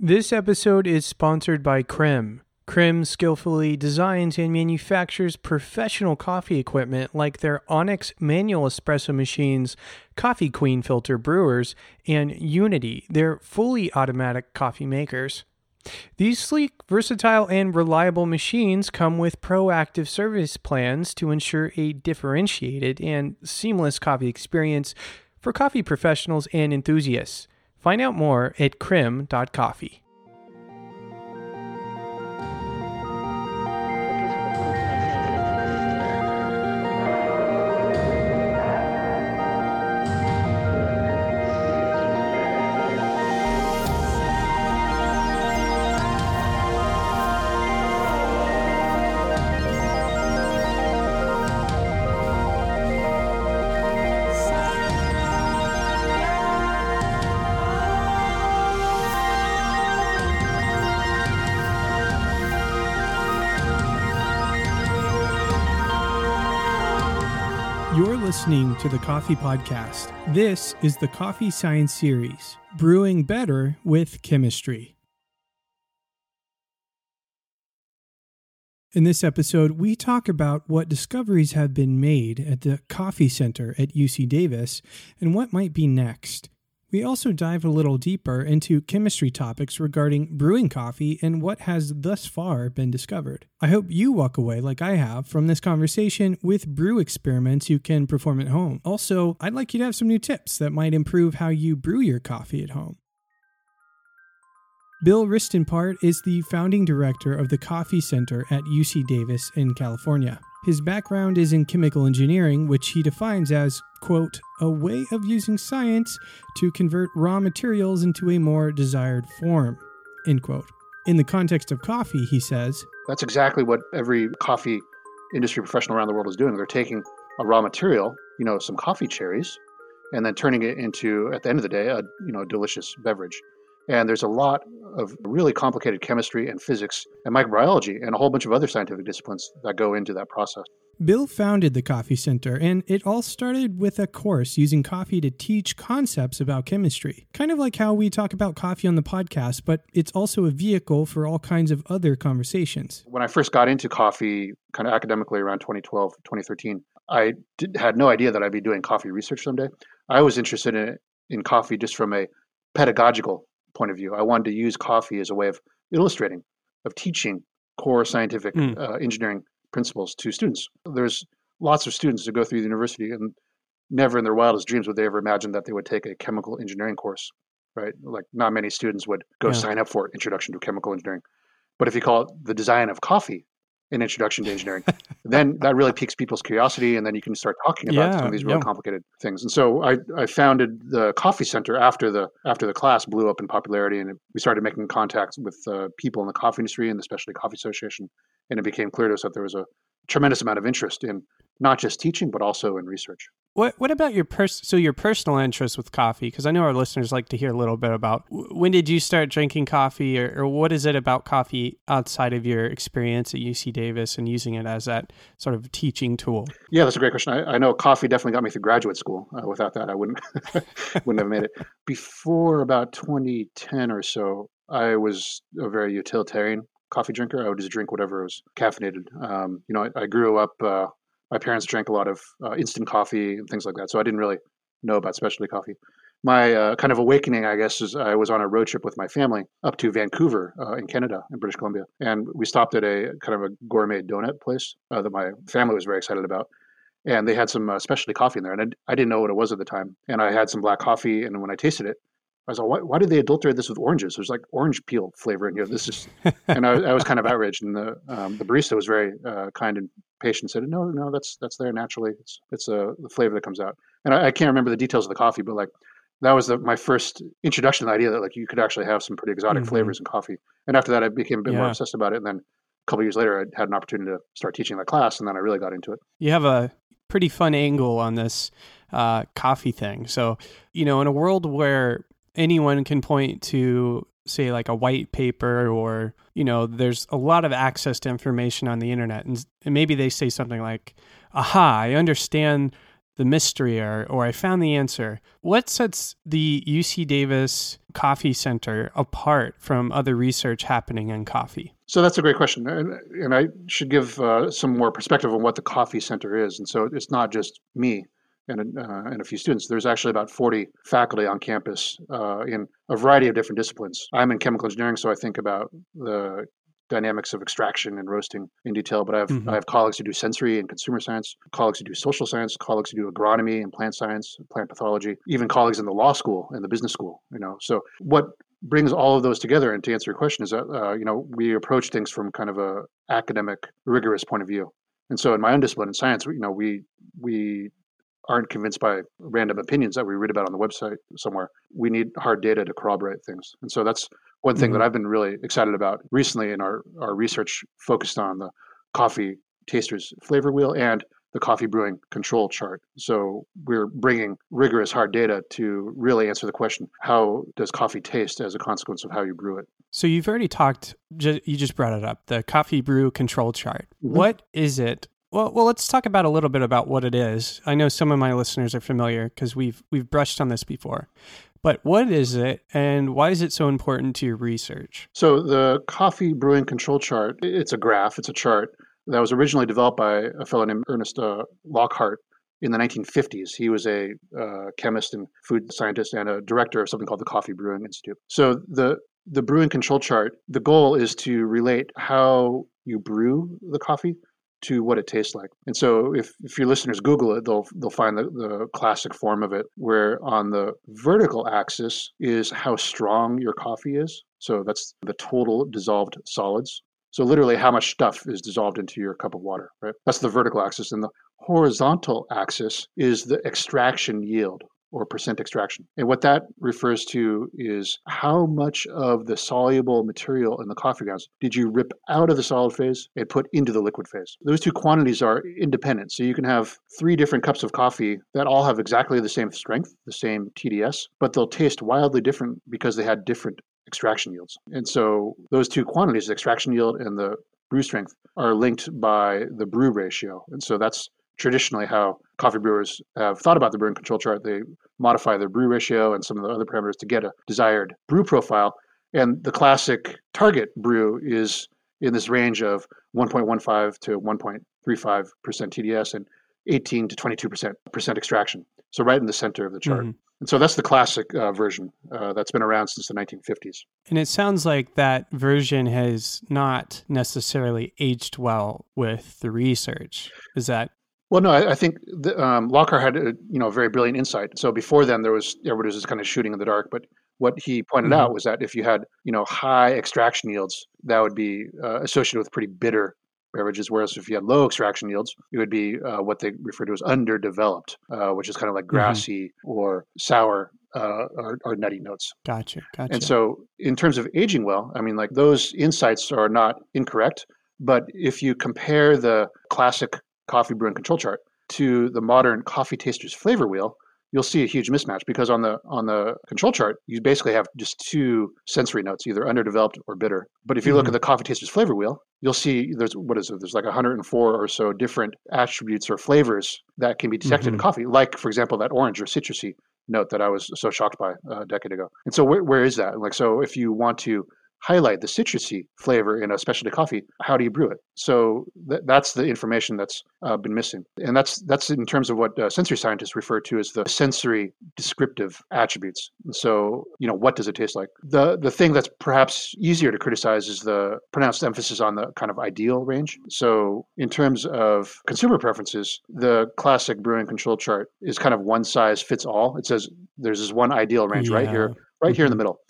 This episode is sponsored by Crem. Crem skillfully designs and manufactures professional coffee equipment like their Onyx manual espresso machines, Coffee Queen filter brewers, and Unity, their fully automatic coffee makers. These sleek, versatile, and reliable machines come with proactive service plans to ensure a differentiated and seamless coffee experience for coffee professionals and enthusiasts. Find out more at crem.coffee. to the Coffee Podcast. This is the Coffee Science Series, Brewing Better with Chemistry. In this episode, we talk about what discoveries have been made at the Coffee Center at UC Davis and what might be next. We also dive a little deeper into chemistry topics regarding brewing coffee and what has thus far been discovered. I hope you walk away, like I have, from this conversation with brew experiments you can perform at home. Also, I'd like you to have some new tips that might improve how you brew your coffee at home. Bill Ristenpart is the founding director of the Coffee Center at UC Davis in California. His background is in chemical engineering, which he defines as, quote, a way of using science to convert raw materials into a more desired form, end quote. In the context of coffee, he says, That's exactly what every coffee industry professional around the world is doing. They're taking a raw material, you know, some coffee cherries, and then turning it into, at the end of the day, a you know, delicious beverage. And there's a lot of really complicated chemistry and physics and microbiology and a whole bunch of other scientific disciplines that go into that process. Bill founded the Coffee Center, and it all started with a course using coffee to teach concepts about chemistry. Kind of like how we talk about coffee on the podcast, but it's also a vehicle for all kinds of other conversations. When I first got into coffee, kind of academically around 2012, 2013, I did, had no idea that I'd be doing coffee research someday. I was interested in, in coffee just from a pedagogical point of view. I wanted to use coffee as a way of illustrating, of teaching core scientific mm. uh, engineering principles to students. There's lots of students who go through the university and never in their wildest dreams would they ever imagine that they would take a chemical engineering course, right? Like not many students would go yeah. sign up for Introduction to Chemical Engineering. But if you call it the design of coffee, an introduction to engineering, then that really piques people's curiosity, and then you can start talking about yeah, some of these really yeah. complicated things. And so I, I founded the Coffee Center after the after the class blew up in popularity, and we started making contacts with uh, people in the coffee industry and the Specialty Coffee Association, and it became clear to us that there was a tremendous amount of interest in not just teaching but also in research. What What about your pers- so your personal interest with coffee? Because I know our listeners like to hear a little bit about when did you start drinking coffee, or, or, what is it about coffee outside of your experience at UC Davis and using it as that sort of teaching tool? Yeah, that's a great question. I, I know coffee definitely got me through graduate school. Uh, without that, I wouldn't wouldn't have made it. Before about 2010 or so, I was a very utilitarian coffee drinker. I would just drink whatever was caffeinated. Um, you know, I, I grew up. Uh, my parents drank a lot of uh, instant coffee and things like that, so I didn't really know about specialty coffee. My uh, kind of awakening, I guess, is I was on a road trip with my family up to Vancouver uh, in Canada, in British Columbia, and we stopped at a kind of a gourmet donut place uh, that my family was very excited about. And they had some uh, specialty coffee in there, and I, I didn't know what it was at the time. And I had some black coffee, and when I tasted it, I was like, why, why did they adulterate this with oranges? There's like orange peel flavor in here. This is, and I, I was kind of outraged. And the um, the barista was very uh, kind and patient. Said, no, no, that's that's there naturally. It's it's a uh, the flavor that comes out. And I, I, can't remember the details of the coffee, but like that was the, my first introduction to the idea that like you could actually have some pretty exotic mm-hmm. flavors in coffee. And after that, I became a bit yeah. more obsessed about it. And then a couple years later, I had an opportunity to start teaching that class, and then I really got into it. You have a pretty fun angle on this uh, coffee thing. So, you know, in a world where anyone can point to say like a white paper or you know there's a lot of access to information on the internet and, and maybe they say something like aha i understand the mystery or, or I found the answer. What sets the UC Davis Coffee Center apart from other research happening in coffee? So that's a great question, and, and I should give uh, some more perspective on what the Coffee Center is. And so it's not just me and, uh, and a few students. There's actually about 40 faculty on campus uh, in a variety of different disciplines. I'm in chemical engineering, so I think about the dynamics of extraction and roasting in detail. But I have mm-hmm. I have colleagues who do sensory and consumer science, colleagues who do social science, colleagues who do agronomy and plant science, plant pathology, even colleagues in the law school and the business school. You know, so what brings all of those together and to answer your question is that uh, you know we approach things from kind of a academic rigorous point of view and so in my own discipline in science you know we we aren't convinced by random opinions that we read about on the website somewhere. We need hard data to corroborate things. And so that's one thing mm-hmm. that I've been really excited about recently in our, our research focused on the coffee tasters flavor wheel and the coffee brewing control chart. So we're bringing rigorous hard data to really answer the question how does coffee taste as a consequence of how you brew it? So you've already talked, you just brought it up, the coffee brew control chart. Mm-hmm. What is it well, well, let's talk about a little bit about what it is. I know some of my listeners are familiar because we've we've brushed on this before. But what is it, and why is it so important to your research? So the coffee brewing control chart, it's a graph, it's a chart that was originally developed by a fellow named Ernest uh, Lockhart in the 1950s. He was a uh, chemist and food scientist and a director of something called the Coffee Brewing Institute. So the the brewing control chart, the goal is to relate how you brew the coffee to what it tastes like. And so if, if your listeners Google it, they'll they'll find the, the classic form of it where on the vertical axis is how strong your coffee is. So that's the total dissolved solids. So literally how much stuff is dissolved into your cup of water, right? That's the vertical axis. And the horizontal axis is the extraction yield or percent extraction. And what that refers to is how much of the soluble material in the coffee grounds did you rip out of the solid phase and put into the liquid phase. Those two quantities are independent. So you can have three different cups of coffee that all have exactly the same strength, the same TDS, but they'll taste wildly different because they had different extraction yields. And so those two quantities, the extraction yield and the brew strength, are linked by the brew ratio. And so that's traditionally how coffee brewers have thought about the brewing control chart. They modify their brew ratio and some of the other parameters to get a desired brew profile. And the classic target brew is in this range of 1.15 to 1.35% TDS and 18 to 22% extraction. So right in the center of the chart. Mm-hmm. And so that's the classic uh, version uh, that's been around since the 1950s. And it sounds like that version has not necessarily aged well with the research. Is that well, no, I, I think the, um, Lockhart had a you know very brilliant insight. So before then, there was everybody was just kind of shooting in the dark. But what he pointed mm-hmm. out was that if you had you know high extraction yields, that would be uh, associated with pretty bitter beverages. Whereas if you had low extraction yields, it would be uh, what they refer to as underdeveloped, uh, which is kind of like mm-hmm. grassy mm-hmm. or sour uh, or, or, nutty notes. Gotcha, gotcha. And so, in terms of aging well, I mean, like those insights are not incorrect. But if you compare the classic coffee brew and control chart to the modern coffee taster's flavor wheel, you'll see a huge mismatch because on the on the control chart you basically have just two sensory notes either underdeveloped or bitter but if you mm-hmm. look at the coffee taster's flavor wheel you'll see there's what is it there's like 104 or so different attributes or flavors that can be detected mm-hmm. in coffee like for example that orange or citrusy note that i was so shocked by a decade ago and so where, where is that like so if you want to highlight the citrusy flavor in a specialty coffee, how do you brew it? So th- that's the information that's uh, been missing, and that's that's in terms of what uh, sensory scientists refer to as the sensory descriptive attributes. And so you know, what does it taste like? The the thing that's perhaps easier to criticize is the pronounced emphasis on the kind of ideal range. So in terms of consumer preferences, the classic brewing control chart is kind of one size fits all. It says there's this one ideal range yeah. right here, right mm-hmm. here in the mm-hmm. middle.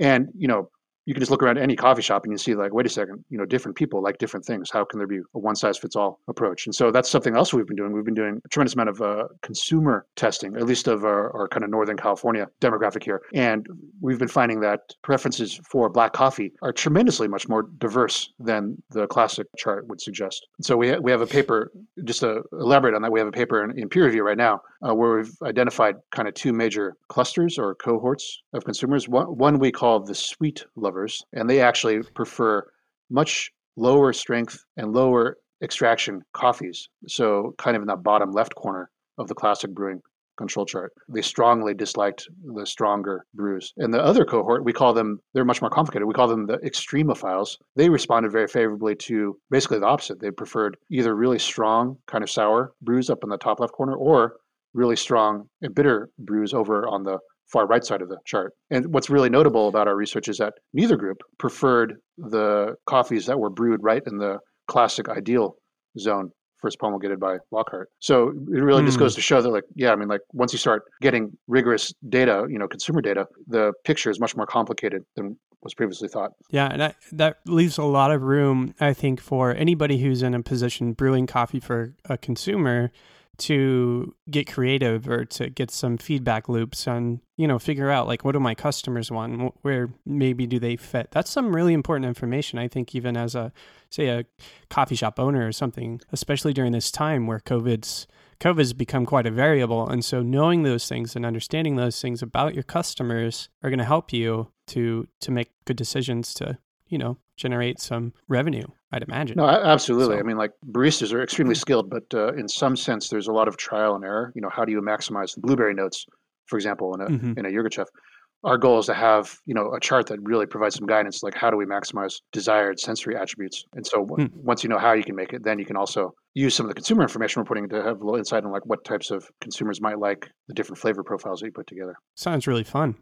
And you know, you can just look around any coffee shop and you see like wait a second you know different people like different things. How can there be a one size fits all approach? And so that's something else we've been doing. We've been doing a tremendous amount of uh, consumer testing at least of our, our, kind of northern california demographic here. And we've been finding that preferences for black coffee are tremendously much more diverse than the classic chart would suggest. So we, ha- we have a paper just to elaborate on that we have a paper in, in peer review right now uh, where we've identified kind of two major clusters or cohorts of consumers. One, one we call the sweet lovers and they actually prefer much lower strength and lower extraction coffees. So, kind of in that bottom left corner of the classic brewing control chart. They strongly disliked the stronger brews. And the other cohort, we call them, they're much more complicated. We call them the extremophiles. They responded very favorably to basically the opposite. They preferred either really strong, kind of sour brews up in the top left corner or really strong and bitter brews over on the far right side of the chart. And what's really notable about our research is that neither group preferred the coffees that were brewed right in the classic ideal zone first promulgated by Lockhart. So it really mm. just goes hmm. to show that, like, yeah, I mean, like once you start getting rigorous data, you know, consumer data, the picture is much more complicated than was previously thought. Yeah, and that, that leaves a lot of room, I think, for anybody who's in a position brewing coffee for a consumer to get creative or to get some feedback loops and you know figure out like what do my customers want where maybe do they fit? That's some really important information i think even as a say a coffee shop owner or something especially during this time where covid's covid's become quite a variable. And so knowing those things and understanding those things about your customers are going to help you to to make good decisions to you know generate some revenue i'd imagine. No absolutely. So, i mean like baristas are extremely mm. skilled but uh, in some sense there's a lot of trial and error. You know how do you maximize the blueberry notes for example in a mm-hmm. in a Yirgacheffe our goal is to have you know a chart that really provides some guidance like how do we maximize desired sensory attributes? And so mm. once you know how you can make it then you can also use some of the consumer information we're putting to have a little insight on like what types of consumers might like the different flavor profiles that you put together. Sounds really fun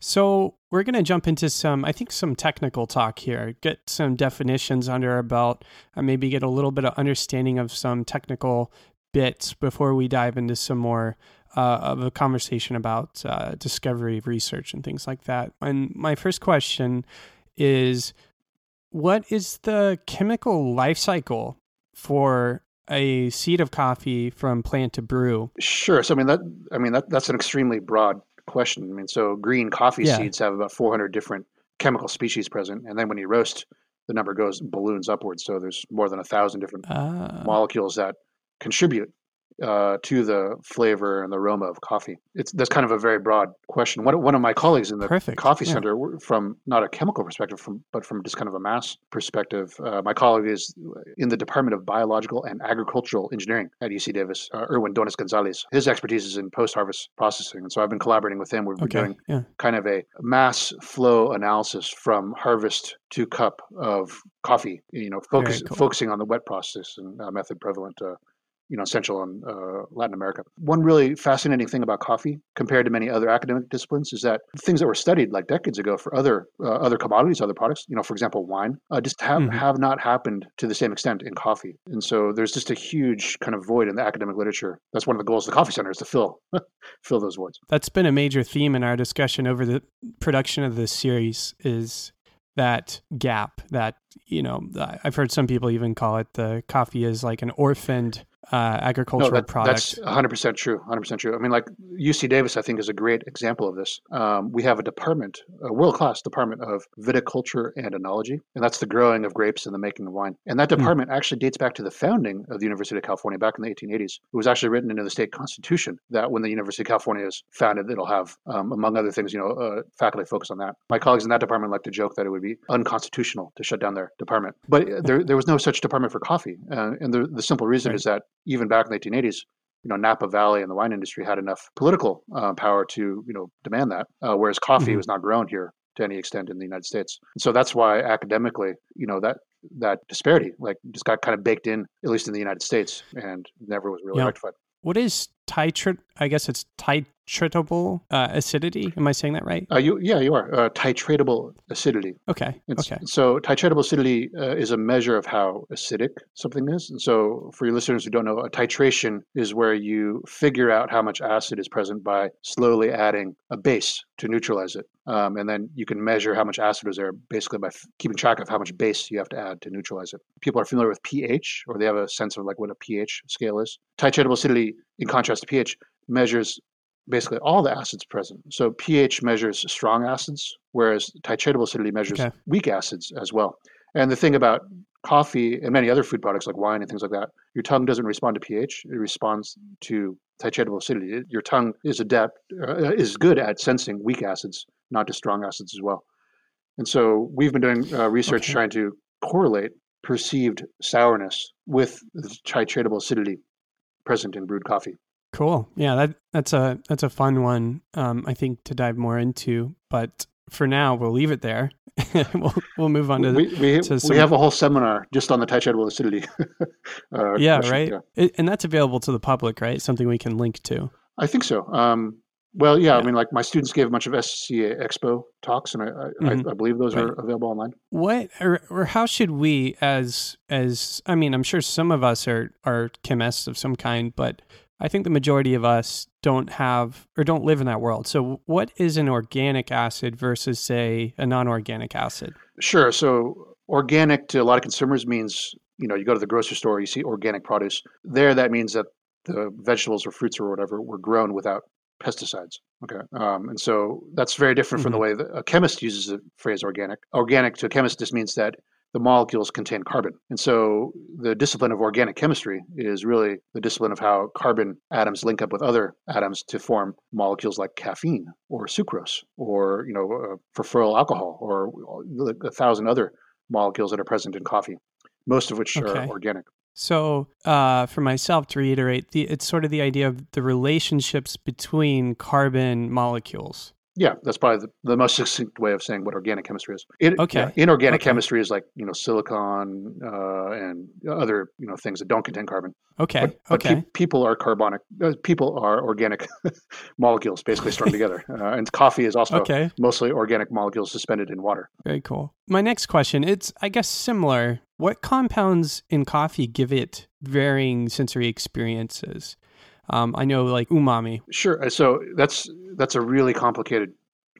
so we're going to jump into some, I think, some technical talk here, get some definitions under our belt, and maybe get a little bit of understanding of some technical bits before we dive into some more uh, of a conversation about uh, discovery, research, and things like that. And my first question is, what is the chemical life cycle for a seed of coffee from plant to brew? Sure. So I mean that I mean that that's an extremely broad question. I mean, so green coffee yeah. seeds have about 400 different chemical species present, and then when you roast, the number goes balloons upwards. So there's more than a thousand different uh. molecules that contribute uh, to the flavor and the aroma of coffee? It's that's kind of a very broad question. One, one of my colleagues in the Perfect. coffee yeah. center, from not a chemical perspective, from but from just kind of a mass perspective, uh, my colleague is in the Department of Biological and Agricultural Engineering at UC Davis, uh, Irwin Donis Gonzalez. His expertise is in post-harvest processing, and so I've been collaborating with him. We've been okay. doing yeah. kind of a mass flow analysis from harvest to cup of coffee. You know, focus, cool. focusing on the wet process and uh, method prevalent uh, you know, Central and uh, Latin America. One really fascinating thing about coffee, compared to many other academic disciplines, is that things that were studied like decades ago for other uh, other commodities, other products, you know, for example, wine, uh, just have mm-hmm. have not happened to the same extent in coffee. And so there's just a huge kind of void in the academic literature. That's one of the goals of the Coffee Center is to fill fill those voids. That's been a major theme in our discussion over the production of this series. Is that gap that you know i've heard some people even call it the coffee is like an orphaned uh, agricultural no, that, That's 100% true. 100% true. I mean, like UC Davis, I think, is a great example of this. Um, we have a department, a world class department of viticulture and enology, and that's the growing of grapes and the making of wine. And that hmm. department mm. actually dates back to the founding of the University of California back in the 1880s. It was actually written into the state constitution that when the University of California is founded, it'll have, um, among other things, you know, uh, faculty focus on that. My colleagues in that department like to joke that it would be unconstitutional to shut down their department. But there, there was no such department for coffee. Uh, and the, the simple reason right. is that even back in the 1880s, you know, Napa Valley and the wine industry had enough political uh, power to, you know, demand that, uh, whereas coffee mm-hmm. was not grown here to any extent in the United States. And so that's why academically, you know, that that disparity like just got kind of baked in, at least in the United States, and never was really rectified. What is titrate? I guess it's titratable uh, acidity. Am I saying that right? Uh, you, yeah, you are. Uh, titratable acidity. Okay. It's, okay. So titratable acidity uh, is a measure of how acidic something is. And so for your listeners who don't know, a titration is where you figure out how much acid is present by slowly adding a base to neutralize it. Um, and then you can measure how much acid is there basically by f- keeping track of how much base you have to add to neutralize it. People are familiar with pH, or they have a sense of like what a pH scale is. Titratable acidity, in contrast to pH, measures basically all the acids present. So pH measures strong acids, whereas titratable acidity measures okay. weak acids as well. And the thing about coffee and many other food products like wine and things like that, your tongue doesn't respond to pH; it responds to titratable acidity. Your tongue is adept uh, is good at sensing weak acids, not just strong acids as well. And so we've been doing uh, research okay. trying to correlate perceived sourness with the titratable acidity present in brewed coffee. Cool. Yeah, that that's a that's a fun one. Um, I think to dive more into, but for now we'll leave it there. we'll we'll move on to we we, to we have a whole seminar just on the titratable acidity. uh, yeah, question, right. yeah. It, and that's available to the public, right? Something we can link to. I think so. Um, well, yeah, I mean, like my students gave a bunch of SCA Expo talks, and I, I, Mhm. I, I believe those Right. are available online. What or, or how should we as as I mean, I'm sure some of us are are chemists of some kind, but I think the majority of us don't have or don't live in that world. So what is an organic acid versus say a non-organic acid? Sure. So organic to a lot of consumers means you know you go to the grocery store, you see organic produce. There, that means that the vegetables or fruits or whatever were grown without pesticides. Okay, um, and so that's very different from the way that a chemist uses the phrase organic. Organic to a chemist just means that the molecules contain carbon. And so the discipline of organic chemistry is really the discipline of how carbon atoms link up with other atoms to form molecules like caffeine or sucrose or, you know, uh, furfuryl alcohol or a thousand other molecules that are present in coffee, most of which Okay. are organic. So, uh, for myself to reiterate, the, it's sort of the idea of the relationships between carbon molecules. Yeah, that's probably the, the most succinct way of saying what organic chemistry is. It, Okay. yeah, inorganic Okay. chemistry is like you know silicon uh, and other you know things that don't contain carbon. Okay. But, but okay. pe- people are carbonic. Uh, people are organic molecules, basically strung together. Uh, and coffee is also okay. mostly organic molecules suspended in water. Very cool. My next question, it's I guess similar. What compounds in coffee give it varying sensory experiences? Um, I know like umami. Sure. uh, So that's that's a really complicated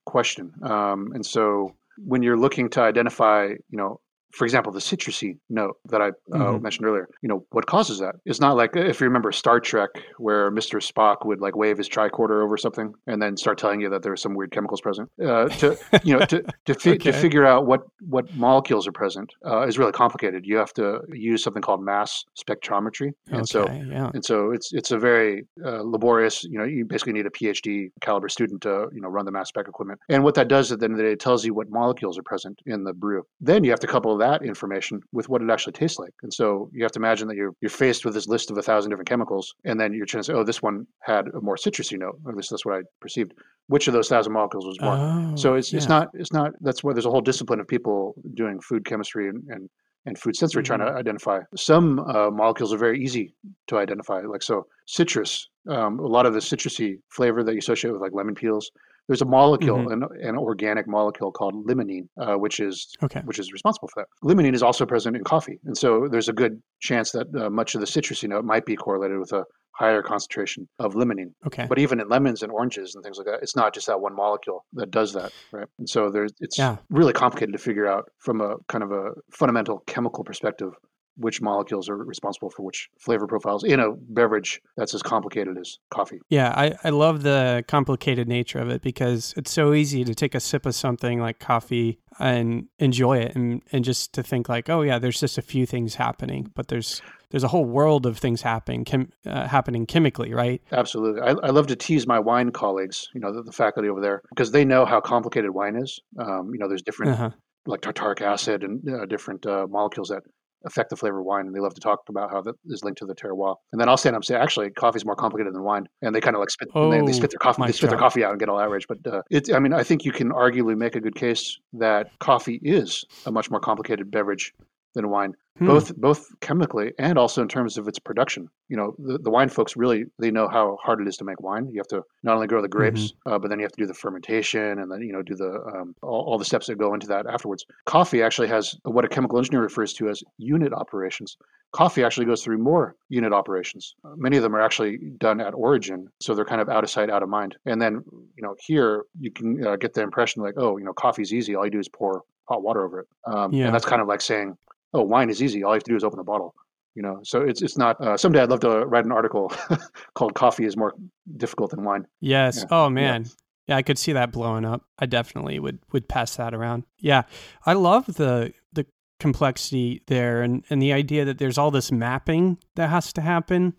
question. Um, and so when you're looking to identify, you know, for example, the citrusy note that I uh, Mhm. mentioned earlier, you know, what causes that? It's not like if you remember Star Trek, where Mr. Spock would like wave his tricorder over something and then start telling you that there's some weird chemicals present. Uh, to you know, to to, fi- to figure out what what molecules are present uh, is really complicated. You have to use something called mass spectrometry, and okay. so yeah. and so it's it's a very uh, laborious. You know, you basically need a PhD caliber student to you know run the mass spec equipment. And what that does at the end of the day, it tells you what molecules are present in the brew. Then you have to couple that information with what it actually tastes like. And so you have to imagine that you're you're faced with this list of a thousand different chemicals, and then you're trying to say, oh, this one had a more citrusy note. Or at least that's what I perceived. Which of those thousand molecules was more? Oh, so it's it's not it's not that's why there's a whole discipline of people doing food chemistry and and, and food sensory trying Mm-hmm. to identify some uh, molecules are very easy to identify like so citrus um, a lot of the citrusy flavor that you associate with like lemon peels there's a molecule Mhm. an, an organic molecule called limonene uh, which is Okay. which is responsible for that limonene is also present in coffee and so there's a good chance that uh, much of the citrusy note might be correlated with a higher concentration of limonene Okay. but even in lemons and oranges and things like that, it's not just that one molecule that does that, right? And so there's it's Yeah. really complicated to figure out from a kind of a fundamental chemical perspective which molecules are responsible for which flavor profiles in a beverage that's as complicated as coffee. Yeah, I, I love the complicated nature of it because it's so easy to take a sip of something like coffee and enjoy it and, and just to think like, oh yeah, there's just a few things happening, but there's there's a whole world of things happening chem, uh, happening chemically, right? Absolutely. I, I love to tease my wine colleagues, you know, the, the faculty over there, because they know how complicated wine is. Um, you know, there's different Uh-huh. like tartaric acid and uh, different uh, molecules that affect the flavor of wine. And they love to talk about how that is linked to the terroir. And then I'll stand up and say, actually, coffee is more complicated than wine. And they kind of like spit, they, they spit their coffee, Oh, they mic spit their coffee out and get all outraged. But uh, it, I mean, I think you can arguably make a good case that coffee is a much more complicated beverage than wine Hmm. both both chemically and also in terms of its production. You know, the, the wine folks really they know how hard it is to make wine. You have to not only grow the grapes, uh, but then you have to do the fermentation and then you know do the um, all, all the steps that go into that afterwards. Coffee actually has what a chemical engineer refers to as unit operations. Coffee actually goes through more unit operations. Uh, many of them are actually done at origin, so they're kind of out of sight, out of mind. And then you know here you can uh, get the impression like, oh, you know, coffee's easy. All you do is pour hot water over it, um, Yeah. and that's kind of like saying oh, wine is easy. All you have to do is open the bottle. You know, so it's it's not. Uh, someday I'd love to write an article called "Coffee is more difficult than wine." Yes. Yeah. Oh man. Yeah, I could see that blowing up. I definitely would would pass that around. Yeah. I love the the complexity there and and the idea that there's all this mapping that has to happen.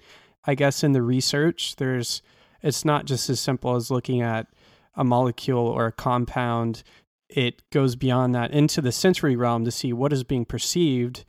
I guess in the research there's it's not just as simple as looking at a molecule or a compound. It goes beyond that into the sensory realm to see what is being perceived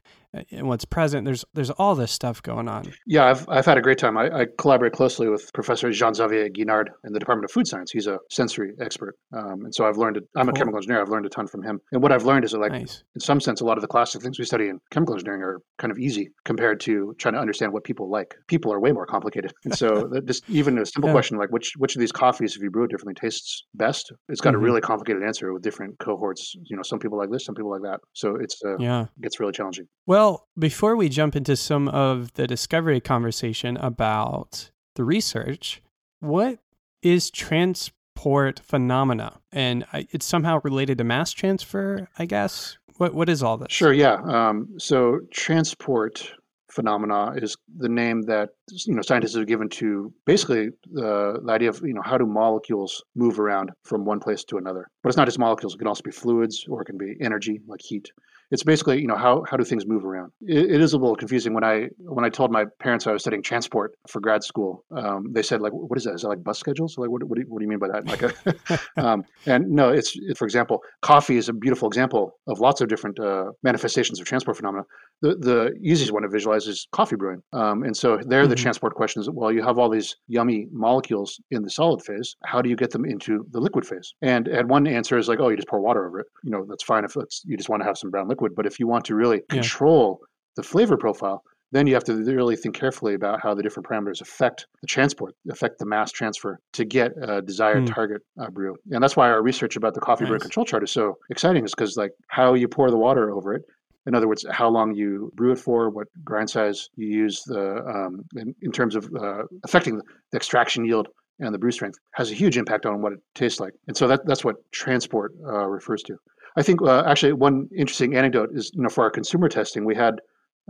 and what's present. There's there's all this stuff going on. Yeah, I've, I've had a great time. I, I collaborate closely with Professor Jean Xavier Guinard in the Department of Food Science. He's a sensory expert, um, and so I've learned. I'm a chemical engineer. I've learned a ton from him. And what I've learned is that, like, Nice. in some sense, a lot of the classic things we study in chemical engineering are kind of easy compared to trying to understand what people like. People are way more complicated, and so just even a simple Yeah. question like which which of these coffees, if you brew it differently, tastes best, it's got Mhm. a really complicated answer with different cohorts. You know, some people like this, some people like that. So it's uh, Yeah. gets really challenging. Well, before we jump into some of the discovery conversation about the research, what is transport phenomena? And it's somehow related to mass transfer, I guess. What what is all this? Sure, yeah. Um, so transport phenomena is the name that you know scientists have given to basically the, the idea of you know how do molecules move around from one place to another. But it's not just molecules; it can also be fluids or it can be energy like heat. It's basically you know how how do things move around. It, it is a little confusing when I when I told my parents I was studying transport for grad school. Um, they said like, what is that? Is that like bus schedules? Like what what do you, what do you mean by that? Like a, um, and no, it's it, for example, coffee is a beautiful example of lots of different uh, manifestations of transport phenomena. The the easiest one to visualize is coffee brewing. Um, and so there, the Mhm. transport question is: well, you have all these yummy molecules in the solid phase. How do you get them into the liquid phase? And and one answer is like, oh, you just pour water over it. You know, that's fine if it's, you just want to have some brown liquid. But if you want to really Yeah. control the flavor profile, then you have to really think carefully about how the different parameters affect the transport, affect the mass transfer to get a desired Hmm. target uh, brew. And that's why our research about the coffee brew control chart is so exciting, is because like how you pour the water over it. In other words, how long you brew it for, what grind size you use, the um, in, in terms of uh, affecting the extraction yield and the brew strength has a huge impact on what it tastes like. And so that, that's what transport uh, refers to. I think uh, actually one interesting anecdote is you know for our consumer testing we had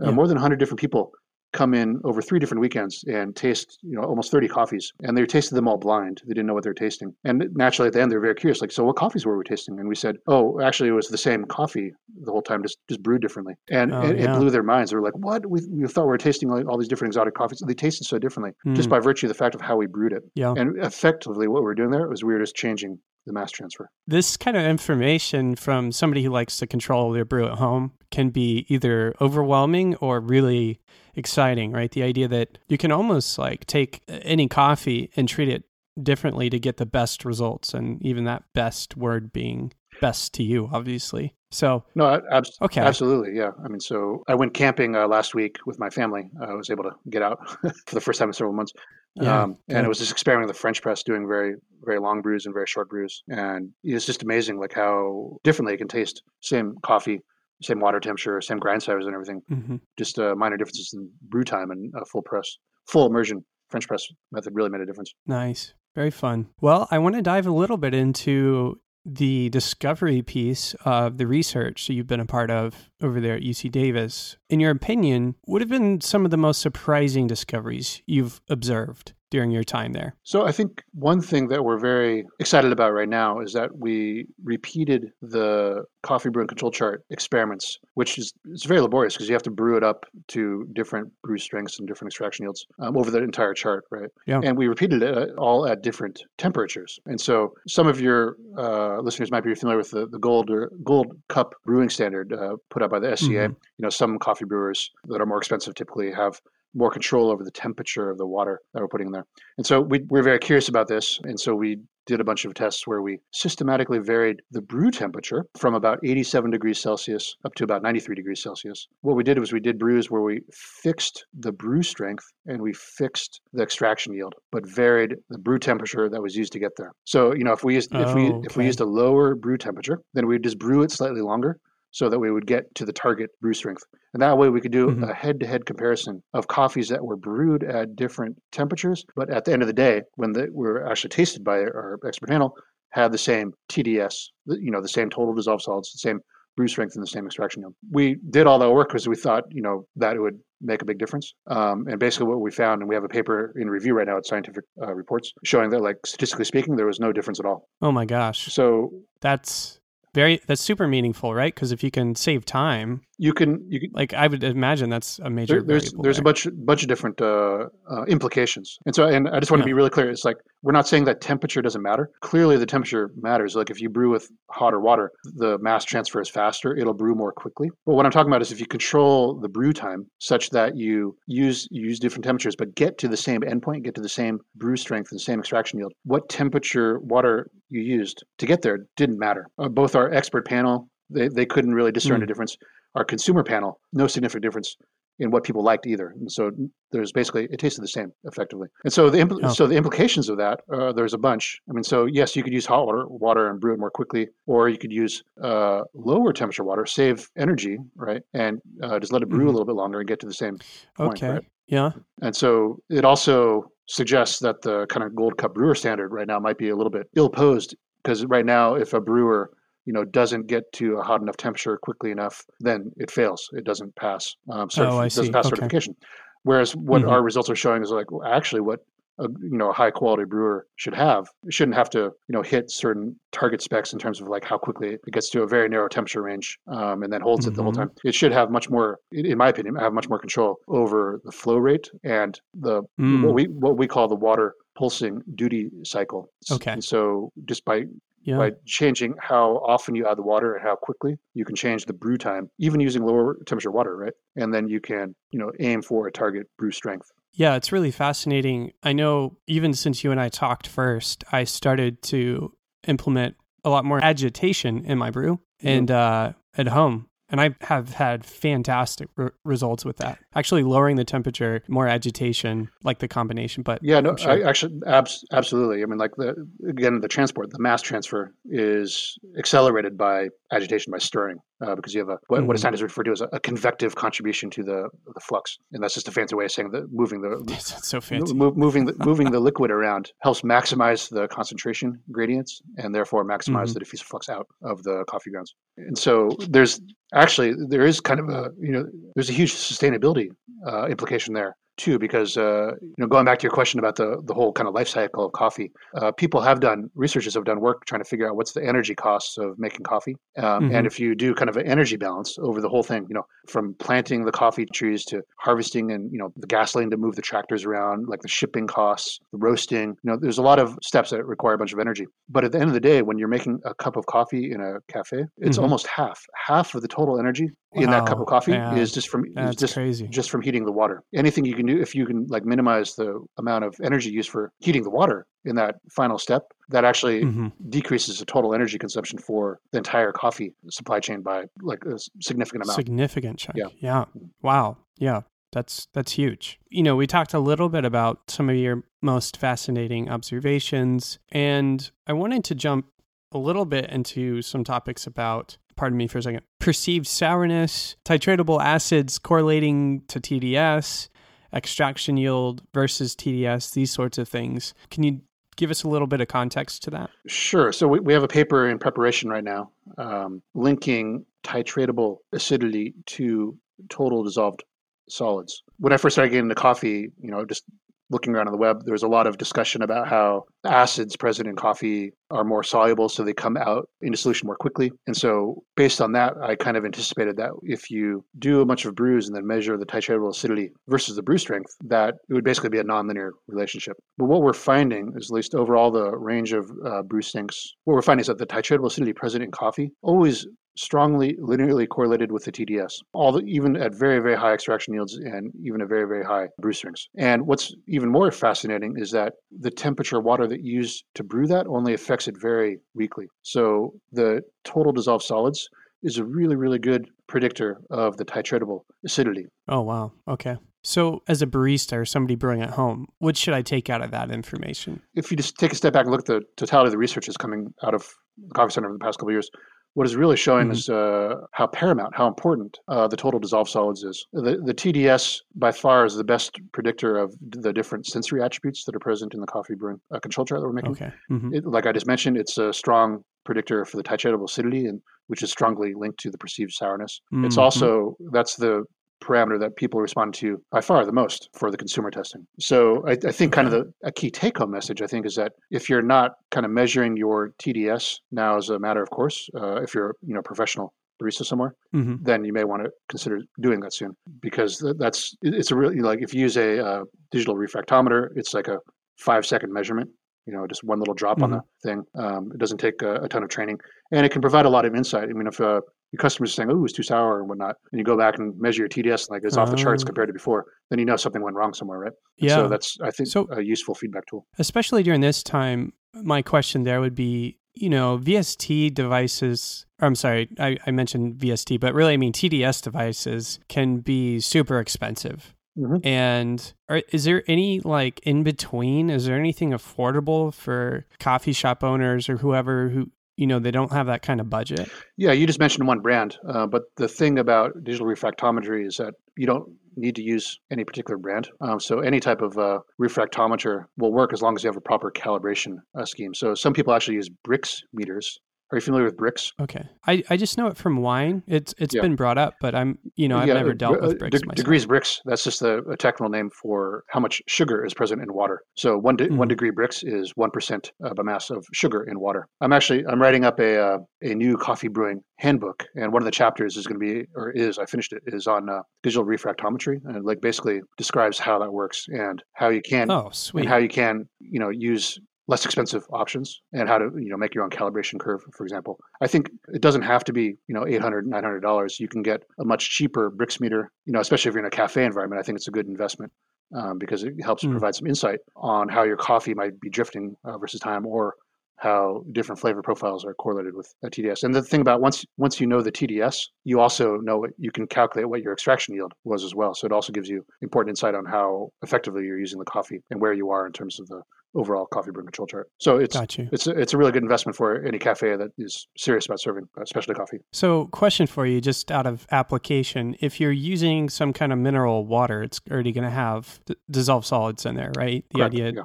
uh, Yeah. more than 100 different people come in over three different weekends and taste you know almost 30 coffees and they tasted them all blind they didn't know what they were tasting and naturally at the end they're very curious like so what coffees were we tasting and we said oh actually it was the same coffee the whole time just just brewed differently and Oh, it, yeah. it blew their minds they were like what we, we thought we were tasting like all these different exotic coffees they tasted so differently just Mm. by virtue of the fact of how we brewed it Yeah. and effectively what we were doing there was we were just changing the mass transfer This kind of information from somebody who likes to control their brew at home can be either overwhelming or really exciting, right? The idea that you can almost like take any coffee and treat it differently to get the best results, and even that best word being best to you, obviously. So, No, a- abs- Okay. absolutely, yeah. I mean, so I went camping uh, last week with my family. I was able to get out for the first time in several months, Yeah, um, and it was just experimenting with the French press, doing very, very long brews and very short brews, and it's just amazing, like how differently it can taste. Same coffee, same water temperature, same grind size, and everything. mhm. Just uh, minor differences in brew time and uh, full press, full immersion French press method really made a difference. Nice. Very fun. Well, I want to dive a little bit into the discovery piece of the research that you've been a part of over there at UC Davis. In your opinion, what have been some of the most surprising discoveries you've observed during your time there? So I think one thing that we're very excited about right now is that we repeated the coffee brew and control chart experiments, which is it's very laborious because you have to brew it up to different brew strengths and different extraction yields um, over the entire chart, right? Yeah. And we repeated it uh, all at different temperatures. And so some of your uh, listeners might be familiar with the, the gold or gold cup brewing standard uh, put out by the SCA. Mhm. You know, some coffee brewers that are more expensive typically have more control over the temperature of the water that we're putting in there. And so we, we're very curious about this. And so we did a bunch of tests where we systematically varied the brew temperature from about 87 degrees Celsius up to about 93 degrees Celsius. What we did was we did brews where we fixed the brew strength and we fixed the extraction yield, but varied the brew temperature that was used to get there. So, you know, if we used if we Oh, if we used a lower brew temperature, then we'd just brew it slightly longer so that we would get to the target brew strength. And that way we could do Mhm. a head to head comparison of coffees that were brewed at different temperatures, but at the end of the day, when they were actually tasted by our expert panel, had the same TDS, you know, the same total dissolved solids, the same brew strength, and the same extraction yield. We did all that work because we thought, you know, that it would make a big difference. Um, and basically what we found, and we have a paper in review right now at Scientific uh, Reports, showing that, like, statistically speaking, there was no difference at all. Oh my gosh. So That's very that's super meaningful, right? Because if you can save time, you can you can like I would imagine that's a major. there, there's there's there. a bunch bunch of different uh, uh, implications, and so and I just want to be really clear. It's like we're not saying that temperature doesn't matter. Clearly, the temperature matters. Like if you brew with hotter water, the mass transfer is faster. It'll brew more quickly. But what I'm talking about is if you control the brew time such that you use you use different temperatures, but get to the same endpoint, get to the same brew strength and the same extraction yield. What temperature water you used to get there didn't matter. Uh, both our expert panel they, they couldn't really discern Hmm. a difference. Our consumer panel, no significant difference in what people liked either. And so there's basically it tasted the same effectively. And so the impl- Oh. so the implications of that uh, there's a bunch. I mean, so yes, you could use hot water water and brew it more quickly, or you could use uh, lower temperature water, save energy, right, and uh, just let it brew Mhm. a little bit longer and get to the same point, okay. right? Yeah. And so it also suggests that the kind of gold cup brewer standard right now might be a little bit ill posed because right now, if a brewer you know doesn't get to a hot enough temperature quickly enough, then it fails. It doesn't pass. Um, certif- Oh, I it doesn't pass Okay. certification. Whereas what Mhm. our results are showing is like well, actually what a you know a high quality brewer should have. It shouldn't have to you know hit certain target specs in terms of like how quickly it gets to a very narrow temperature range um, and then holds it the whole Mhm. time. It should have much more, in in my opinion, have much more control over the flow rate and the Mm. what we what we call the water pulsing duty cycle. Okay. And so just by Yeah. by changing how often you add the water and how quickly, you can change the brew time, even using lower temperature water, right? And then you can, you know, aim for a target brew strength. Yeah, it's really fascinating. I know even since you and I talked first, I started to implement a lot more agitation in my brew Mm-hmm. and uh, at home. And I have had fantastic re- results with that. Actually, lowering the temperature, more agitation, like the combination. But Yeah, no, sure- I actually, abs- absolutely. I mean, like the again, the transport, the mass transfer is accelerated by agitation by stirring, uh, because you have a what, what a Mhm. scientist refer to as a, a convective contribution to the the flux, and that's just a fancy way of saying that moving the it's so fancy. Mo- moving the, moving the liquid around helps maximize the concentration gradients and therefore maximize Mhm. the diffusive flux out of the coffee grounds. And so there's actually there is kind of a you know there's a huge sustainability uh, implication there too because uh, you know going back to your question about the the whole kind of life cycle of coffee, uh, people have done researchers have done work trying to figure out what's the energy costs of making coffee, um, Mhm. and if you do kind of an energy balance over the whole thing, you know from planting the coffee trees to harvesting and you know the gasoline to move the tractors around, like the shipping costs, the roasting. You know, there's a lot of steps that require a bunch of energy. But at the end of the day, when you're making a cup of coffee in a cafe, it's Mhm. almost half. Half of the total energy in that cup of coffee yeah. is just from is just crazy. just from heating the water. Anything you can do if you can like minimize the amount of energy used for heating the water in that final step, that actually Mhm. decreases the total energy consumption for the entire coffee supply chain by like a significant amount. Significant chunk. Yeah. Yeah. Wow. Yeah. That's that's huge. You know, we talked a little bit about some of your most fascinating observations, and I wanted to jump a little bit into some topics about pardon me for a second perceived sourness titratable acids correlating to tds extraction yield versus tds these sorts of things can you give us a little bit of context to that Sure. So we, we have a paper in preparation right now um, linking titratable acidity to total dissolved solids. When I first started getting into coffee, you know, just looking around on the web, there was a lot of discussion about how acids present in coffee are more soluble, so they come out into solution more quickly. And so, based on that, I kind of anticipated that if you do a bunch of brews and then measure the titratable acidity versus the brew strength, that it would basically be a nonlinear relationship. But what we're finding is, at least overall, the range of uh, brew stinks, what we're finding is that the titratable acidity present in coffee always strongly linearly correlated with the TDS, all the, even at very, very high extraction yields and even at very, very high brew strengths. And what's even more fascinating is that the temperature water that you use to brew that only affects it very weakly. So the total dissolved solids is a really, really good predictor of the titratable acidity. Oh, wow. Okay. So, as a barista or somebody brewing at home, what should I take out of that information? If you just take a step back and look at the totality of the research that's coming out of the Coffee Center over the past couple of years, what is really showing Mhm. is uh, how paramount, how important uh, the total dissolved solids is. The, the TDS by far is the best predictor of the different sensory attributes that are present in the coffee brewing uh, control chart that we're making. Okay. hmm It, like I just mentioned, it's a strong predictor for the titratable acidity, and which is strongly linked to the perceived sourness. It's Mhm. also that's the parameter that people respond to by far the most for the consumer testing. So I, I think kind of the a key take home message I think is that if you're not kind of measuring your TDS now as a matter of course, uh, if you're you know professional barista somewhere, hmm then you may want to consider doing that soon because that's it's a really like if you use a uh, digital refractometer, it's like a five second measurement. You know, just one little drop on the thing. Um, it doesn't take a, a ton of training, and it can provide a lot of insight. I mean, if uh, your customers are saying, "Oh, it's too sour" and whatnot, and you go back and measure your TDS, like it's off the charts Oh. compared to before, then you know something went wrong somewhere, right? Yeah. So that's I think So- a useful feedback tool. especially during this time, my question there would be, you know, VST devices, or I'm sorry, I, I mentioned VST, but really I mean TDS devices can be super expensive. Mhm. And are, is there any like in between? Is there anything affordable for coffee shop owners or whoever who, you know, they don't have that kind of budget? Yeah, you just mentioned one brand, uh, but the thing about digital refractometry is that you don't need to use any particular brand. Um, so any type of uh, refractometer will work as long as you have a proper calibration uh, scheme. So some people actually use Brix meters. Are you familiar with Brix? Okay. I, I just know it from wine. It's it's Yeah. been brought up, but I'm you know, I've Yeah, never uh, dealt uh, with Brix de- myself. degrees Brix. That's just a, a technical name for how much sugar is present in water. So one de- one Mhm. degree Brix is one percent of a mass of sugar in water. I'm actually I'm writing up a uh, a new coffee brewing handbook, and one of the chapters is going to be or is I finished it is on uh, digital refractometry, and like basically describes how that works and how you can Oh, sweet. and how you can you know use less expensive options and how to you know make your own calibration curve for example i think it doesn't have to be you know 800 900 dollars you can get a much cheaper brix meter you know especially if you're in a cafe environment i think it's a good investment um, because it helps Mm. provide some insight on how your coffee might be drifting uh, versus time or how different flavor profiles are correlated with a TDS. And the thing about once once you know the TDS, you also know what you can calculate what your extraction yield was as well. So it also gives you important insight on how effectively you're using the coffee and where you are in terms of the overall coffee brew control chart. So it's it's a, it's a really good investment for any cafe that is serious about serving uh, specialty coffee. So, question for you, just out of application: if you're using some kind of mineral water, it's already going to have d- dissolved solids in there, right? The Correct, idea. yeah.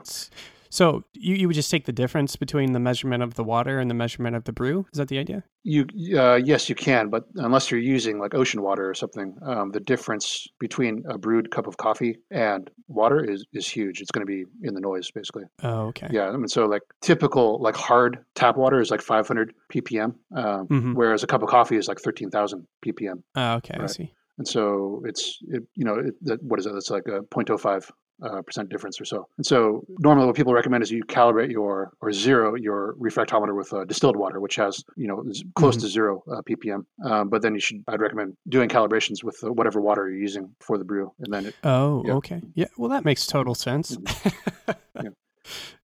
So you, you would just take the difference between the measurement of the water and the measurement of the brew. Is that the idea? You uh, yes, you can, but unless you're using like ocean water or something, um, the difference between a brewed cup of coffee and water is is huge. It's going to be in the noise basically. Oh, okay. Yeah, I mean, so like typical like hard tap water is like 500 ppm, um, Mhm. whereas a cup of coffee is like 13,000 ppm. Oh, okay. I see. And so it's it, you know it, that, what is it? It's like a 0.05 uh, percent difference or so. And so normally what people recommend is you calibrate your or zero your refractometer with uh, distilled water, which has you know is close to zero uh, ppm. Um, but then you should I'd recommend doing calibrations with uh, whatever water you're using for the brew, and then it, Oh, Yeah. okay. Yeah. Well, that makes total sense. Yeah.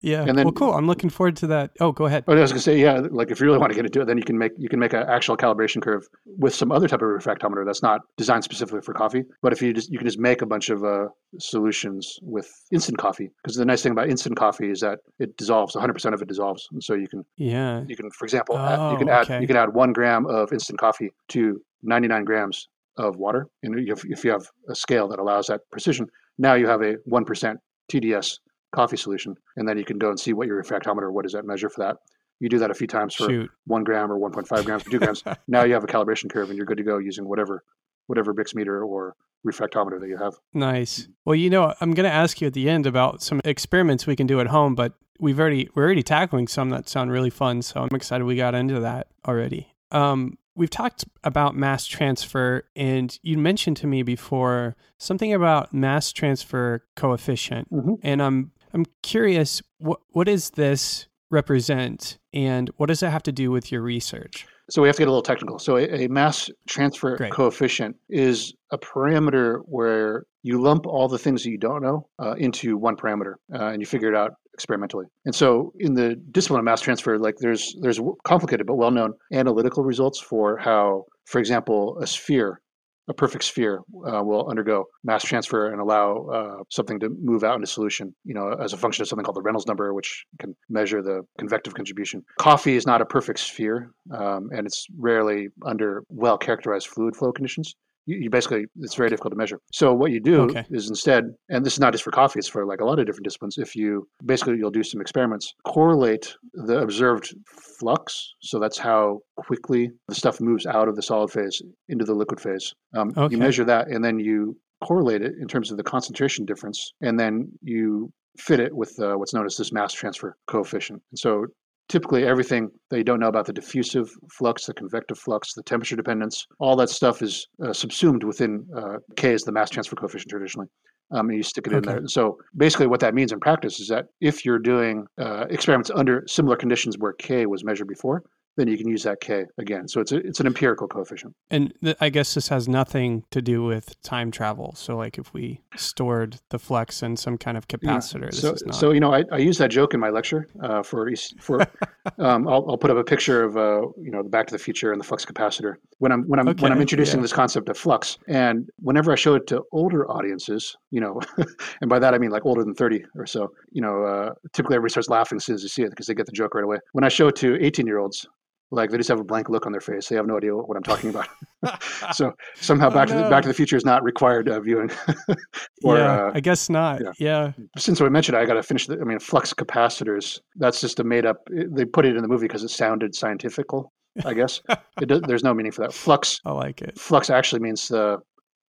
Yeah. And then- well, cool. I'm looking forward to that. Oh, go ahead. But I was gonna say, yeah, like if you really want to get into it, then you can make you can make an actual calibration curve with some other type of refractometer that's not designed specifically for coffee. But if you just you can just make a bunch of uh, solutions with instant coffee, because the nice thing about instant coffee is that it dissolves, 100% of it dissolves, and so you can Yeah. you can, for example, add, you can Oh, add okay. you can add one gram of instant coffee to 99 grams of water, and if, if you have a scale that allows that precision, now you have a one percent TDS coffee solution, and then you can go and see what your refractometer, what does that measure for that. You do that a few times for Shoot. one gram or 1.5 grams or two grams. Now you have a calibration curve, and you're good to go using whatever whatever Brix meter or refractometer that you have. Nice. Well, you know, I'm going to ask you at the end about some experiments we can do at home, but we've already we're already tackling some that sound really fun, so I'm excited we got into that already. Um, we've talked about mass transfer, and you mentioned to me before something about mass transfer coefficient, Mhm. and I'm I'm curious what what does this represent, and what does it have to do with your research? So we have to get a little technical. So a, a mass transfer Great. coefficient is a parameter where you lump all the things that you don't know uh, into one parameter, uh, and you figure it out experimentally. And so in the discipline of mass transfer, like there's there's complicated but well-known analytical results for how, for example, a sphere. A perfect sphere uh, will undergo mass transfer and allow uh, something to move out into solution, you know, as a function of something called the Reynolds number, which can measure the convective contribution. Coffee is not a perfect sphere, um, and it's rarely under well characterized fluid flow conditions. You, you basically it's very difficult to measure. So what you do Okay. is instead, and this is not just for coffee; it's for like a lot of different disciplines. If you basically you'll do some experiments, correlate the observed flux. So that's how quickly the stuff moves out of the solid phase into the liquid phase. Um, Okay. You measure that, and then you correlate it in terms of the concentration difference, and then you fit it with uh, what's known as this mass transfer coefficient. And so typically everything that you don't know about the diffusive flux, the convective flux, the temperature dependence, all that stuff is uh, subsumed within uh, K is the mass transfer coefficient traditionally. Um, and you stick it in Okay. there. So basically, what that means in practice is that if you're doing uh, experiments under similar conditions where K was measured before, then you can use that K again. So it's a, it's an empirical coefficient. And th- I guess this has nothing to do with time travel. So, like, if we stored the flux in some kind of Yeah. capacitor, this So, is not. so you know, I, I use that joke in my lecture uh, for for. um, I'll, I'll put up a picture of uh, you know the Back to the Future and the flux capacitor when I'm when I'm when I'm introducing yeah. this concept of flux, and whenever I show it to older audiences, you know, and by that I mean like older than thirty or so, you know, uh, typically everybody starts laughing as soon as they see it because they get the joke right away. When I show it to eighteen year olds. Like they just have a blank look on their face. They have no idea what I'm talking about. so somehow, Oh, Back to the. Back to the Future is not required uh, viewing. or, yeah, uh, I guess not. yeah. Yeah. since I mentioned it, I got to finish. The, I mean, flux capacitors. That's just a made up. They put it in the movie because it sounded scientifical. I guess it does, there's no meaning for that. Flux. I like it. Flux actually means the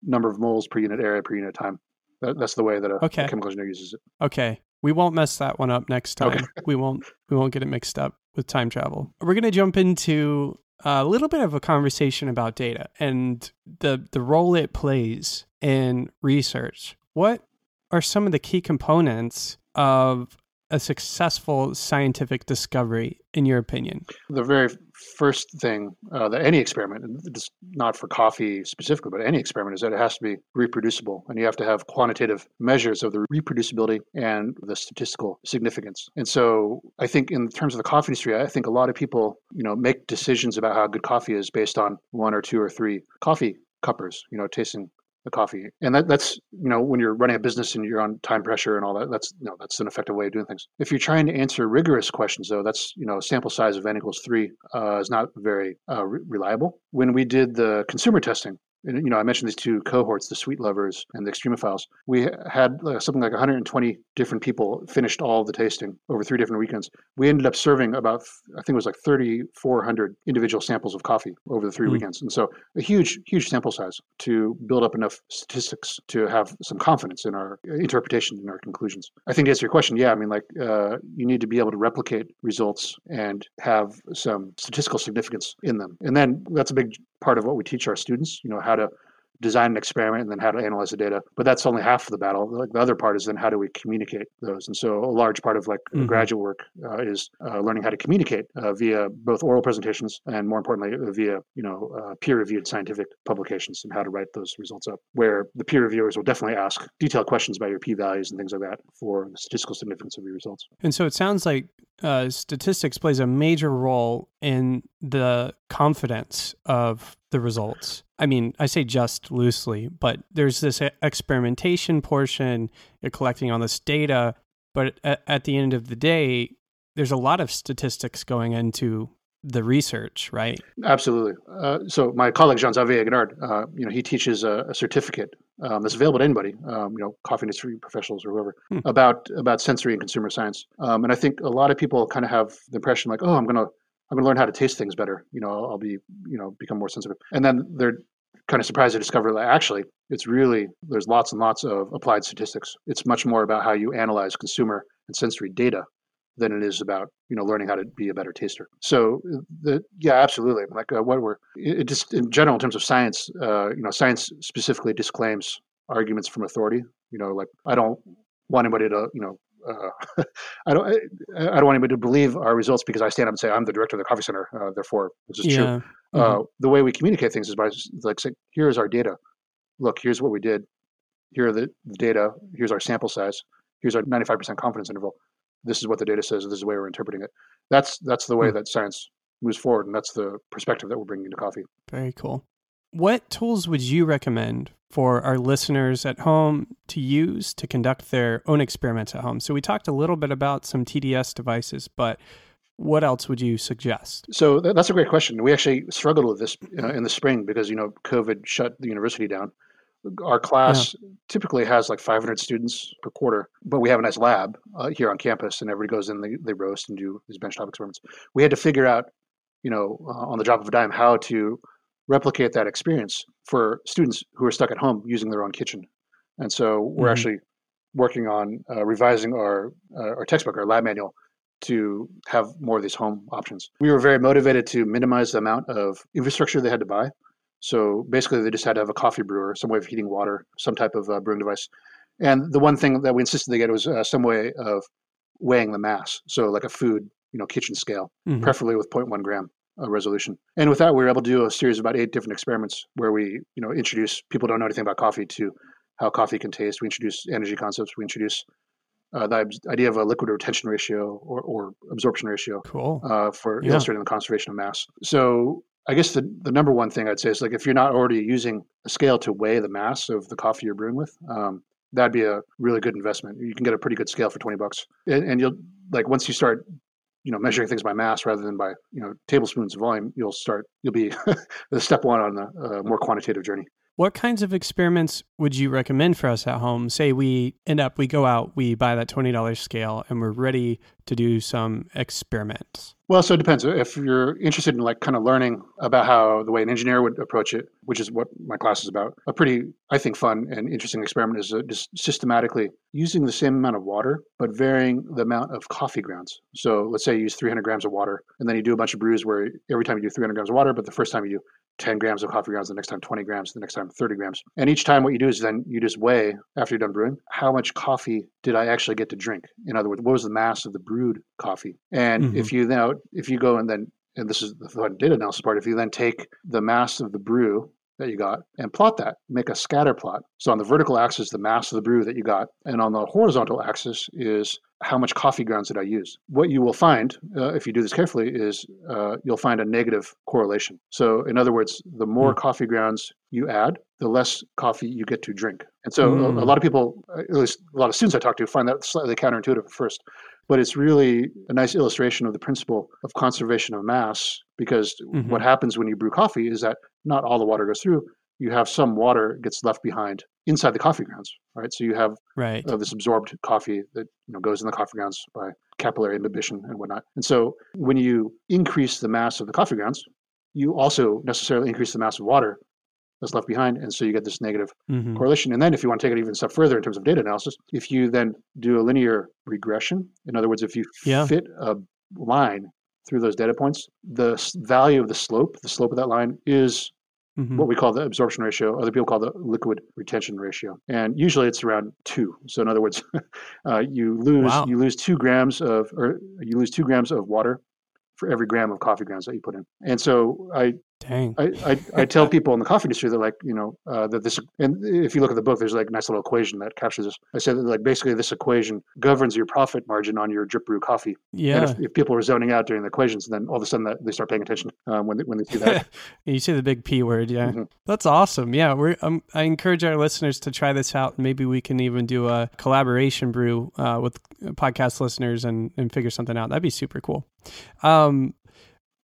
number of moles per unit area per unit time. That, that's the way that a, a chemical engineer uses it. Okay. We won't mess that one up next time. Okay. we won't we won't get it mixed up with time travel. We're going to jump into a little bit of a conversation about data and the the role it plays in research. What are some of the key components of a successful scientific discovery in your opinion? The very first thing uh, that any experiment, it's not for coffee specifically, but any experiment, is that it has to be reproducible, and you have to have quantitative measures of the reproducibility and the statistical significance. And so, I think in terms of the coffee industry, I think a lot of people, you know, make decisions about how good coffee is based on one or two or three coffee cuppers, you know, tasting the coffee. And that, that's, you know, when you're running a business and you're on time pressure and all that, that's, you know, that's an effective way of doing things. If you're trying to answer rigorous questions, though, that's, you know, sample size of n equals three uh, is not very uh, re- reliable. When we did the consumer testing, you know, I mentioned these two cohorts, the sweet lovers and the extremophiles. We had uh, something like 120 different people finished all the tasting over three different weekends. We ended up serving about, I think it was like 3,400 individual samples of coffee over the three Hmm. weekends. And so a huge, huge sample size to build up enough statistics to have some confidence in our interpretation and our conclusions. I think to answer your question, yeah, I mean, like uh, you need to be able to replicate results and have some statistical significance in them. And then that's a big part of what we teach our students, you know, how to design an experiment and then how to analyze the data. But that's only half of the battle. Like the other part is then how do we communicate those? And so a large part of like Mhm. graduate work uh, is uh, learning how to communicate uh, via both oral presentations and more importantly uh, via you know uh, peer-reviewed scientific publications and how to write those results up. Where the peer reviewers will definitely ask detailed questions about your p-values and things like that for the statistical significance of your results. And so it sounds like uh, statistics plays a major role in the confidence of the results. I mean, I say just loosely, but there's this experimentation portion, you're collecting all this data, but at, at the end of the day, there's a lot of statistics going into the research, right? Absolutely. Uh, so my colleague Jean-Xavier Guinard, uh, you know, he teaches a, a certificate um, that's available to anybody, um, you know, coffee industry professionals or whoever, Hmm. about about sensory and consumer science. Um, and I think a lot of people kind of have the impression like, oh, I'm gonna I'm gonna learn how to taste things better. You know, I'll, be you know become more sensitive. And then they're kind of surprised to discover that actually it's really there's lots and lots of applied statistics. It's much more about how you analyze consumer and sensory data than it is about you know learning how to be a better taster. So the yeah, absolutely. Like uh, what we're it just in general in terms of science, uh, you know, science specifically disclaims arguments from authority. You know, like I don't want anybody to you know. Uh, I don't. I, I don't want anybody to believe our results because I stand up and say I'm the director of the coffee center. Uh, therefore, this is true. yeah. Uh, the way we communicate things is by like saying, "Here's our data. Look, here's what we did. Here are the, the data. Here's our sample size. Here's our 95% confidence interval. This is what the data says. This is the way we're interpreting it. That's that's the way Hmm. that science moves forward, and that's the perspective that we're bringing to coffee. Very cool. What tools would you recommend for our listeners at home to use to conduct their own experiments at home? So, we talked a little bit about some TDS devices, but what else would you suggest? So that's a great question. We actually struggled with this uh, in the spring because you know COVID shut the university down. Our class yeah. typically has like 500 students per quarter, but we have a nice lab uh, here on campus, and everybody goes in, they, they roast and do these benchtop experiments. We had to figure out, you know, uh, on the drop of a dime, how to replicate that experience for students who are stuck at home using their own kitchen. And so we're mm-hmm. actually working on uh, revising our uh, our textbook, our lab manual, to have more of these home options. We were very motivated to minimize the amount of infrastructure they had to buy. So basically, they just had to have a coffee brewer, some way of heating water, some type of uh, brewing device. And the one thing that we insisted they get was uh, some way of weighing the mass. So like a food, you know, kitchen scale, mm-hmm. preferably with 0.1 gram uh, resolution. And with that, we were able to do a series of about eight different experiments where we, you know, introduce people don't know anything about coffee to how coffee can taste. We introduce energy concepts. We introduce uh, the idea of a liquid retention ratio or, or absorption ratio cool. uh, for yeah. illustrating the conservation of mass. So I guess the, the number one thing I'd say is like if you're not already using a scale to weigh the mass of the coffee you're brewing with, um, that'd be a really good investment. You can get a pretty good scale for 20 bucks. And, and you'll like once you start you know measuring things by mass rather than by you know tablespoons of volume you'll start you'll be the step one on the uh, more quantitative journey what kinds of experiments would you recommend for us at home? Say we end up, we go out, we buy that $20 scale, and we're ready to do some experiments. Well, so it depends. If you're interested in like kind of learning about how the way an engineer would approach it, which is what my class is about, a pretty, I think, fun and interesting experiment is uh, just systematically using the same amount of water, but varying the amount of coffee grounds. So let's say you use 300 grams of water, and then you do a bunch of brews where every time you do 300 grams of water, but the first time you do 10 grams of coffee grounds, the next time 20 grams, the next time 30 grams. And each time what you do is then you just weigh after you're done brewing, how much coffee did I actually get to drink? In other words, what was the mass of the brewed coffee? And mm-hmm. if you now, if you go and then, and this is the fun data analysis part, if you then take the mass of the brew that you got and plot that, make a scatter plot. So on the vertical axis, the mass of the brew that you got, and on the horizontal axis is how much coffee grounds did I use. What you will find, uh, if you do this carefully, is uh, you'll find a negative correlation. So in other words, the more mm. coffee grounds you add, the less coffee you get to drink. And so mm. a, lot of people, at least a lot of students I talk to, find that slightly counterintuitive at first. But it's really a nice illustration of the principle of conservation of mass because mm-hmm. what happens when you brew coffee is that not all the water goes through. You have some water gets left behind inside the coffee grounds, right? So you have right. Uh, this absorbed coffee that you know goes in the coffee grounds by capillary imbibition and whatnot. And so when you increase the mass of the coffee grounds, you also necessarily increase the mass of water that's left behind, and so you get this negative mm-hmm. correlation. And then if you want to take it even a step further in terms of data analysis, if you then do a linear regression, in other words, if you yeah. fit a line through those data points, the value of the slope, the slope of that line is mm-hmm. what we call the absorption ratio. Other people call the liquid retention ratio, and usually it's around two. So in other words, uh, you lose wow. you lose two grams of or you lose two grams of water for every gram of coffee grounds that you put in. And so I Dang. I, I, I, tell people in the coffee industry that like, you know, uh, that this, and if you look at the book, there's like a nice little equation that captures this. I said that like basically this equation governs your profit margin on your drip brew coffee. Yeah. And if, if people are zoning out during the equations, then all of a sudden that they start paying attention um, when, they, when they see that. you say the big P word. Yeah. Mm-hmm. That's awesome. Yeah. We're, um, I encourage our listeners to try this out. Maybe we can even do a collaboration brew uh, with podcast listeners and, and figure something out. That'd be super cool. Um,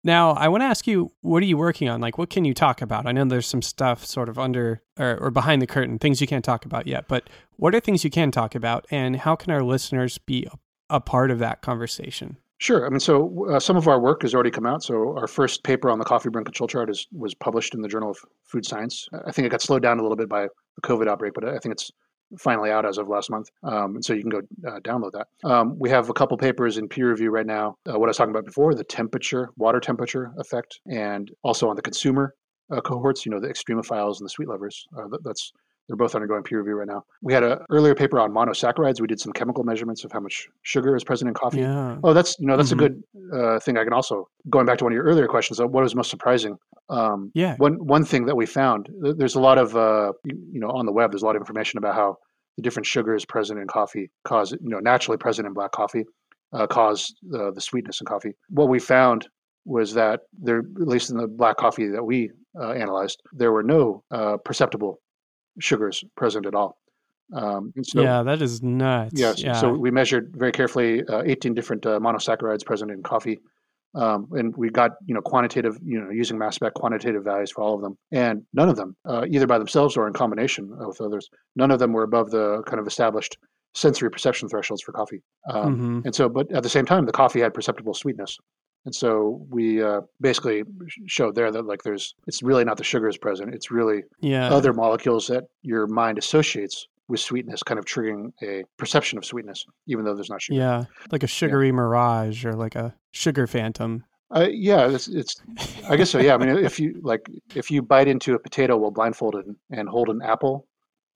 now, I want to ask you, what are you working on? Like, what can you talk about? I know there's some stuff sort of under or, or, behind the curtain, things you can't talk about yet, but what are things you can talk about, and how can our listeners be a, a part of that conversation? Sure. I mean, so uh, some of our work has already come out. So our first paper on the coffee brewing control chart is was published in the Journal of Food Science. I think it got slowed down a little bit by the COVID outbreak, but I think it's finally out as of last month. Um, and so you can go uh, download that. Um, we have a couple papers in peer review right now. Uh, what I was talking about before, the temperature, water temperature effect, and also on the consumer uh, cohorts, you know, the extremophiles and the sweet lovers. Uh, that, that's they're both undergoing peer review right now. We had an earlier paper on monosaccharides. We did some chemical measurements of how much sugar is present in coffee. Yeah. Oh, that's you know that's mm-hmm. a good uh, thing. I can also going back to one of your earlier questions. What was most surprising? Um, yeah. One one thing that we found. There's a lot of uh, you know on the web. There's a lot of information about how the different sugars present in coffee cause you know naturally present in black coffee uh, cause uh, the sweetness in coffee. What we found was that there, at least in the black coffee that we uh, analyzed, there were no uh, perceptible sugars present at all. Um, so, yeah, that is nuts. Yes. Yeah, So we measured very carefully uh, 18 different uh, monosaccharides present in coffee Um, and we got you know quantitative you know using mass spec quantitative values for all of them, and none of them uh, either by themselves or in combination with others, none of them were above the kind of established sensory perception thresholds for coffee. Um, Mm-hmm. And so, but at the same time, the coffee had perceptible sweetness. And so we uh, basically showed there that like there's it's really not the sugars present; it's really Yeah. other molecules that your mind associates with sweetness, kind of triggering a perception of sweetness, even though there's not sugar. Yeah. Like a sugary mirage or like a sugar phantom. Uh, yeah, it's, it's. I guess so. Yeah. I mean, if you like, if you bite into a potato while blindfolded and hold an apple,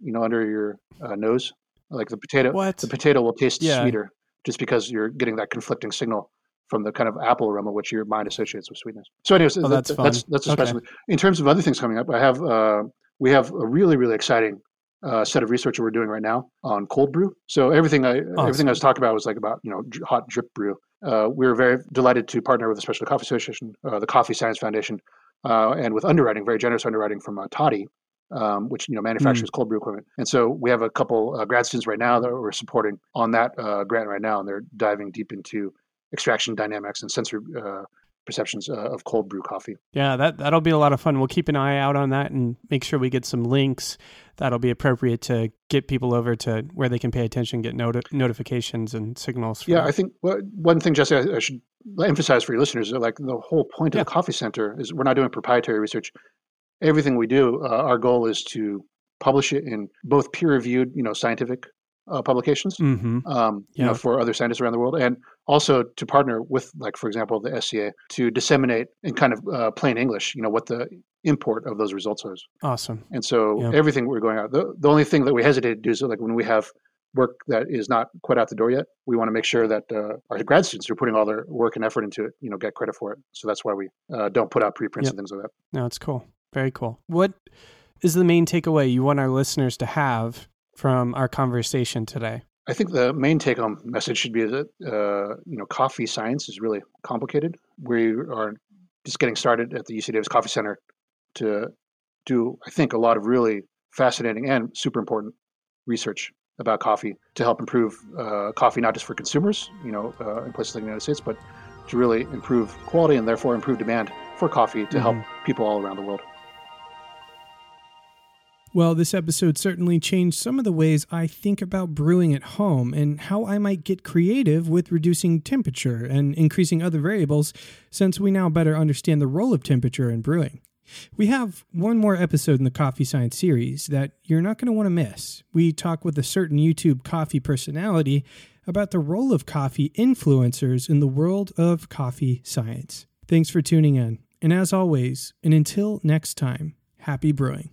you know, under your uh, nose, like the potato, What? the potato will taste Yeah. sweeter just because you're getting that conflicting signal from the kind of apple aroma which your mind associates with sweetness. So, anyways, Oh, that- that's that's that's Okay. especially in terms of other things coming up. I have uh, we have a really really exciting uh, set of research that we're doing right now on cold brew. So everything I everything I was talking about was like about you know hot drip brew. Uh, we were very delighted to partner with the Specialty Coffee Association, uh, the Coffee Science Foundation, uh, and with underwriting, very generous underwriting from uh, Toddy, um, which you know manufactures cold brew equipment. And so we have a couple uh, grad students right now that we're supporting on that uh, grant right now, and they're diving deep into extraction dynamics and sensory uh, perceptions uh, of cold brew coffee. Yeah, that that'll be a lot of fun. We'll keep an eye out on that and make sure we get some links that'll be appropriate to get people over to where they can pay attention, get noti- notifications and signals. Yeah, I think well, one thing, Jesse, I, I should emphasize for your listeners, like the whole point Yeah. of the Coffee Center is we're not doing proprietary research. Everything we do, uh, our goal is to publish it in both peer-reviewed, you know, scientific uh, publications, hmm um, you Yeah. know, for other scientists around the world, and also to partner with, like, for example, the SCA to disseminate in kind of uh, plain English, you know, what the import of those results is. Awesome. And so Yeah. everything we're going out, the, the only thing that we hesitate to do is like when we have work that is not quite out the door yet, we want to make sure that uh, our grad students who are putting all their work and effort into it, you know, get credit for it. So that's why we uh, don't put out preprints Yep. and things like that. No, it's cool. Very cool. What is the main takeaway you want our listeners to have from our conversation today? I think the main take-home message should be that uh, you know coffee science is really complicated. We are just getting started at the UC Davis Coffee Center to do, I think, a lot of really fascinating and super important research about coffee to help improve uh, coffee, not just for consumers, you know, uh, in places like the United States, but to really improve quality and therefore improve demand for coffee to help people all around the world. Well, this episode certainly changed some of the ways I think about brewing at home and how I might get creative with reducing temperature and increasing other variables since we now better understand the role of temperature in brewing. We have one more episode in the Coffee Science series that you're not going to want to miss. We talk with a certain YouTube coffee personality about the role of coffee influencers in the world of coffee science. Thanks for tuning in. And as always, and until next time, happy brewing.